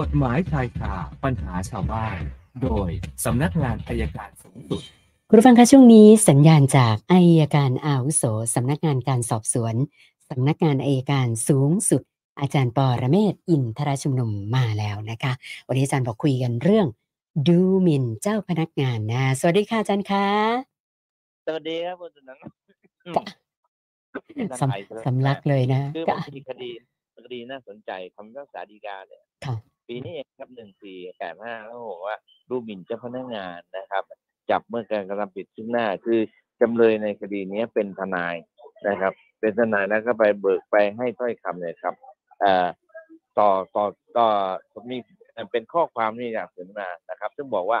กฎหมายชายคาปัญหาชาวบ้าน โดยสำนักงานอัยการสูงสุดคุณผู้ฟังคะช่วงนี้สัญญาณจากอัยการอาวุโสสำนักงานการสอบสวนสำนักงานอัยการสูงสุด อาจารย์ปอระเมศวร์อินทรชุมนุมมาแล้วนะคะ วันนี้อาจารย์บอกคุยกันเรื่อง ดูหมิ่นเจ้าพนักงานนะ สวัสดีค่ะอาจารย์คะสวัสดีครับคุณสนันสำสำลักเลยนะคือค่ะมันมีคดีคดีน่าสนใจคำพิพากษาฎีกาเนี่ยค่ะ ปีนี้เองครับหนึ่งสี่แปดห้าเขาบอกว่าดูหมิ่นเจ้าพนักงานนะครับ จับเมื่อการกระทำผิดซึ่งหน้าคือจำเลยในคดีนี้เป็นทนายนะครับ เป็นทนายแล้วก็ไปเบิกไปให้ถ้อยคำเนี่ยครับเอ่อต่อต่อต่อมีเป็นข้อความนี่อยากเสนอมานะครับ ซึ่งบอกว่า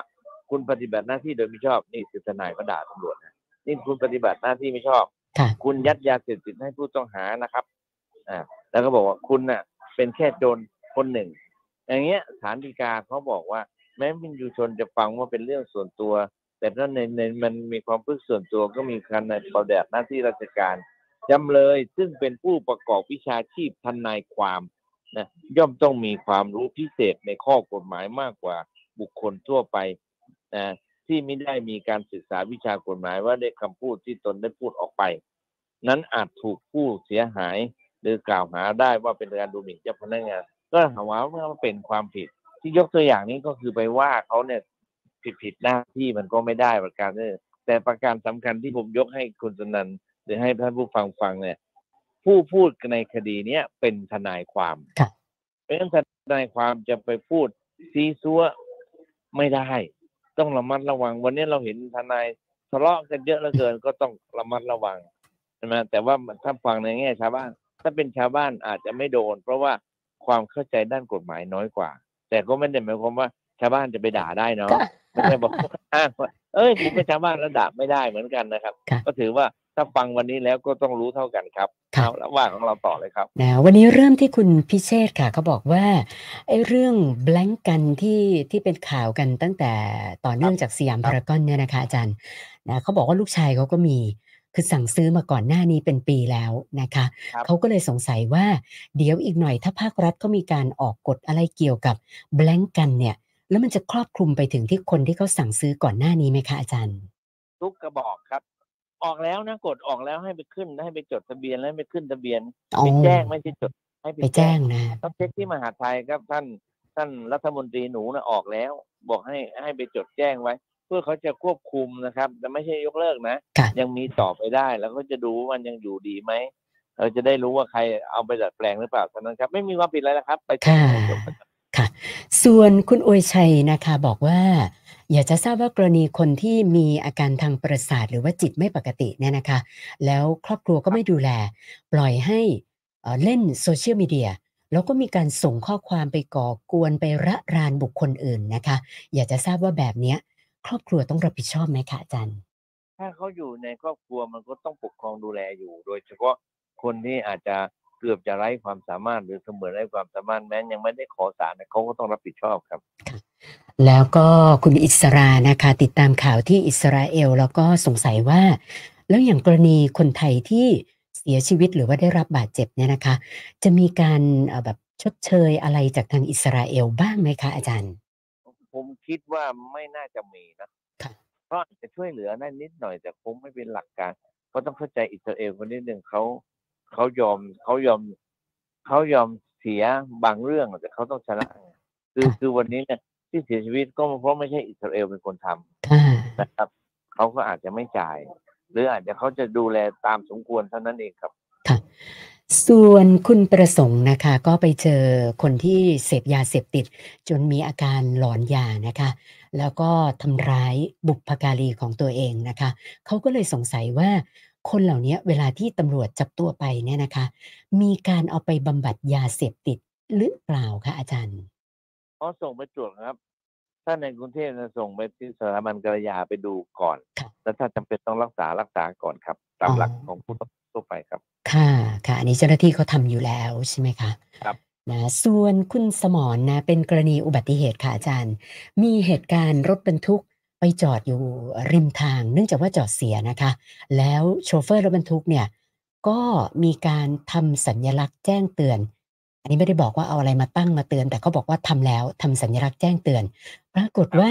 คุณปฏิบัติหน้าที่โดยไม่ชอบนี่คือทนายก็ด่าตำรวจนะนี่คุณปฏิบัติหน้าที่ไม่ชอบค่ะคุณยัดยาเสพติดให้ผู้ต้องหานะครับอ่าแล้วก็บอกว่าคุณน่ะ เป็นแค่โจรคนหนึ่ง อย่างเงี้ยศาลฎีกาเขาบอกว่า แม้มินยูชนจะฟังว่าเป็นเรื่องส่วนตัว แต่ถ้าในในมันมีความพึ่งส่วนตัวก็มีการในประแบบหน้าที่ราชการจำเลยซึ่งเป็นผู้ประกอบวิชาชีพทนายความนะย่อมต้องมีความรู้พิเศษในข้อกฎหมายมากกว่าบุคคลทั่วไปนะที่ไม่ได้มีการศึกษาวิชากฎหมายว่าได้คำพูดที่ตนได้พูดออกไป นั้นอาจถูกผู้เสียหาย หรือกล่าวหาได้ว่าเป็นการดูหมิ่นเจ้าพนักงาน ก็หาว่าว่าเป็นความผิด ที่ยกตัวอย่างนี้ก็คือไปว่าเขาเนี่ยผิดผิดหน้าที่มันก็ไม่ได้ประการนี้แต่ประการสำคัญที่ผมยกให้คุณสนันหรือให้ท่านผู้ฟังฟังเนี่ย ผู้พูดในคดีเนี้ยเป็นทนายความค่ะเพราะฉะนั้นทนายความจะไปพูดซีซัวไม่ได้ ต้องระมัดระวัง วันนี้เราเห็นทนายทะเลาะกันเยอะเหลือเกินก็ต้องระมัดระวังใช่ไหมแต่ว่าถ้าฟังในแง่ชาวบ้าน ถ้าเป็นชาวบ้านอาจจะไม่โดน เพราะว่า ความเข้าใจด้านกฎหมายน้อยกว่า แต่ก็ไม่ได้หมายความว่าชาวบ้านจะไปด่าได้เนาะค่ะไม่ใช่บอกอ้างว่าเอ้ยผมเป็นชาวบ้านแล้วด่าไม่ได้เหมือนกันนะครับค่ะก็ถือว่าถ้าฟังวันนี้แล้วก็ต้องรู้เท่ากันครับค่ะเอาแล้วว่าของเราต่อเลยครับนะวันนี้เริ่มที่คุณพิเชษฐ์ค่ะเขาบอกว่าไอ้เรื่องแบงก์กันที่ที่เป็นข่าวกันตั้งแต่ต่อเนื่องจากสยามพารากอนเนี่ยนะคะอาจารย์นะเขาบอกว่าลูกชายเขาก็มี คือสั่งซื้อมาก่อนหน้านี้เป็นปีแล้วนะคะครับเขาก็เลยสงสัยว่า เดี๋ยวอีกหน่อยถ้าภาครัฐเขามีการออกกฎอะไรเกี่ยวกับแบงก์กันเนี่ย แล้วมันจะครอบคลุมไปถึงที่คนที่เขาสั่งซื้อก่อนหน้านี้ไหมคะอาจารย์ ทุกกระบอกครับ ออกแล้วนะกดออกแล้วให้ไปขึ้นให้ไปจดทะเบียนแล้วให้ไปขึ้นทะเบียนอ๋อไปแจ้งไม่ใช่จดให้ไปแจ้งนะต้องเช็คที่มหาดไทยครับท่านท่านรัฐมนตรีหนูนะออกแล้ว บอกให้ให้ไปจดแจ้งไว้เพื่อเขาจะควบคุมนะครับ แต่ไม่ใช่ยกเลิกนะค่ะยังมีต่อไปได้แล้วก็จะดูว่ามันยังอยู่ดีไหมเราจะได้รู้ว่าใครเอาไปดัดแปลงหรือเปล่าเท่านั้นครับ ไม่มีความผิดอะไรนะครับ ไปแจ้ค่ะงให้จบค่ะ ส่วนคุณอวยชัยนะคะบอกว่า อยากจะทราบว่ากรณีคนที่มีอาการทางประสาทหรือว่าจิตไม่ปกติเนี่ยนะคะ แล้วครอบครัวก็ไม่ดูแล ปล่อยให้เอ่อเล่นโซเชียลมีเดียแล้วก็มีการส่งข้อความไปก่อกวนไประรานบุคคลอื่นนะคะ อยากจะทราบว่าแบบเนี้ย ครอบครัวต้องรับผิดชอบไหมคะอาจารย์ ถ้าเขาอยู่ในครอบครัวมันก็ต้องปกครองดูแลอยู่ โดยเฉพาะคนที่อาจจะเกือบจะไร้ความสามารถหรือเสมือนไร้ความสามารถแม้ยังไม่ได้ขอสารเขาก็ต้องรับผิดชอบครับ แล้วก็คุณอิสรานะคะ ติดตามข่าวที่อิสราเอลแล้วก็สงสัยว่า แล้วอย่างกรณีคนไทยที่เสียชีวิตหรือว่าได้รับบาดเจ็บเนี่ยนะคะ จะมีการแบบชดเชยอะไรจากทางอิสราเอลบ้างไหมคะอาจารย์ ผมคิดว่าไม่น่าจะมีนะค่ะก็อาจจะช่วยเหลือได้นิดหน่อยแต่คงไม่เป็นหลักการ เพราะต้องเข้าใจอิสราเอลคนนิดหนึ่งเขาเขายอมเขายอมเขายอมเสียบางเรื่องแต่เขาต้องชนะคือคือวันนี้เนี่ยที่เสียชีวิตก็เพราะไม่ใช่อิสราเอลเป็นคนทำค่ะนะครับเขาก็อาจจะไม่จ่าย หรืออาจจะเขาจะดูแลตามสมควรเท่านั้นเองครับค่ะ ส่วนคุณประสงค์นะคะก็ไปเจอคนที่เสพยาเสพติด จนมีอาการหลอนยานะคะ แล้วก็ทำร้ายบุพการีของตัวเองนะคะ เขาก็เลยสงสัยว่าคนเหล่านี้เวลาที่ตำรวจจับตัวไปเนี่ยนะคะ มีการเอาไปบำบัดยาเสพติดหรือเปล่าคะอาจารย์เขาส่งไปตรวจครับ ถ้าในกรุงเทพจะส่งไปที่สถาบันกระยาไปดูก่อนครับแล้วถ้าจำเป็นต้องรักษารักษาก่อนครับ ตามอ๋อหลักของผู้ทั่วไปครับ ค่ะค่ะ อันนี้เจ้าหน้าที่เขาทำอยู่แล้วใช่ไหมคะครับนะส่วนคุณสมรนะเป็นกรณีอุบัติเหตุค่ะอาจารย์ มีเหตุการณ์รถบรรทุกไปจอดอยู่ริมทาง เนื่องจากว่าจอดเสียนะคะ แล้วโชเฟอร์รถบรรทุกเนี่ยก็มีการทำสัญลักษณ์แจ้งเตือน อันนี้ไม่ได้บอกว่าเอาอะไรมาตั้งมาเตือน แต่เขาบอกว่าทำแล้วทำสัญลักษณ์แจ้งเตือน ปรากฏว่า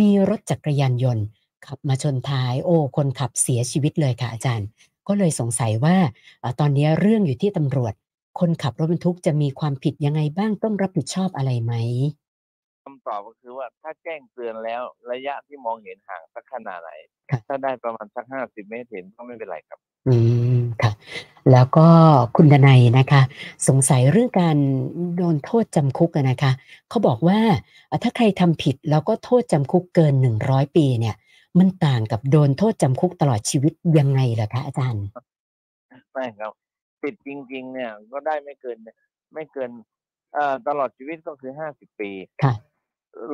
มีรถจักรยานยนต์ ขับมาชนท้ายโอ้คนขับเสียชีวิตเลยค่ะอาจารย์ ก็เลยสงสัยว่าเอ่อตอนนี้เรื่องอยู่ที่ตำรวจ คนขับรถบรรทุกจะมีความผิดยังไงบ้างต้องรับผิดชอบอะไรไหมคำตอบก็คือว่าถ้าแจ้งเตือนแล้วระยะที่มองเห็นห่างสักขนาดไหนครับถ้าได้ประมาณสักห้าสิบเมตรเห็นก็ไม่เป็นไรครับ อืมค่ะ แล้วก็คุณดนัยนะคะ สงสัยเรื่องการโดนโทษจำคุกอะนะคะเขาบอกว่าเอ่อถ้าใครทำผิดแล้วก็โทษจำคุกเกินหนึ่งร้อยปีเนี่ย มันต่างกับโดนโทษจำคุกตลอดชีวิตยังไงล่ะคะอาจารย์ไม่ครับผิดจริง ๆ เนี่ยก็ได้ไม่เกิน ไม่เกินเอ่อตลอดชีวิตก็คือห้าสิบปีค่ะ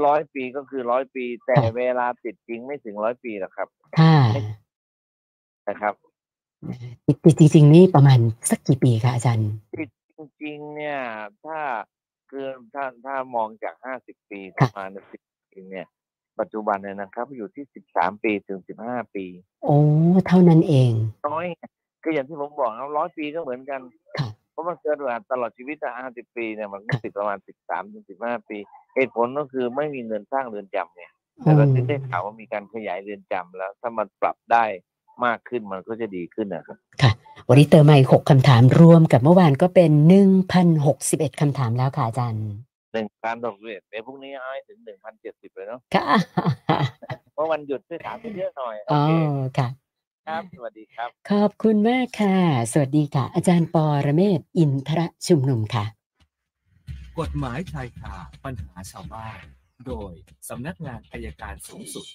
ร้อยปีก็คือร้อยปี แต่ค่ะเวลาติดจริงไม่ถึงร้อยปีหรอกครับค่ะนะครับติดจริง ๆ นี่ประมาณสักกี่ปีคะอาจารย์ติดจริง ๆ เนี่ย ถ้าคือถ้าถ้ามองจากห้าสิบปีค่ะมาในสิบปีเนี่ย ปัจจุบันเนี่ยนะครับ อยู่ที่สิบสามปีถึงสิบห้าปี โอ้เท่านั้นเอง น้อยก็อย่างที่ผมบอกนะร้อยปีก็เหมือนกันค่ะเพราะมันเกินเวลาตลอดชีวิตห้าสิบปีเนี่ยมันก็ค่ะติดประมาณสิบสามถึงสิบห้าปีเหตุผลก็คือไม่มีเงินสร้างเรือนจำเนี่ยอืแต่เรามถึงได้ข่าวว่ามีการขยายเรือนจำแล้ว ถ้ามันปรับได้มากขึ้นมันก็จะดีขึ้นนะครับ ค่ะ วันนี้เติมมาอีกหกคำถามรวมกับเมื่อวานก็เป็นหนึ่งพันหกสิบเอ็ดคำถามแล้วค่ะอาจารย์ หนึ่งพันหกสิบเอ็ดเดี๋ยวพรุ่งนี้เอาให้ถึงหนึ่งพันเจ็ดสิบเลยเนาะค่ะเพราะวันหยุดช่วยถามเยอะหน่อยโออ๋อเคค่ะ ครับ สวัสดีครับ ขอบคุณมากค่ะ สวัสดีค่ะ อาจารย์ปอระเมศวร์อินทรชุมนุมค่ะ กฎหมายชายคาปัญหาชาวบ้าน โดยสำนักงานอายการสูงสุด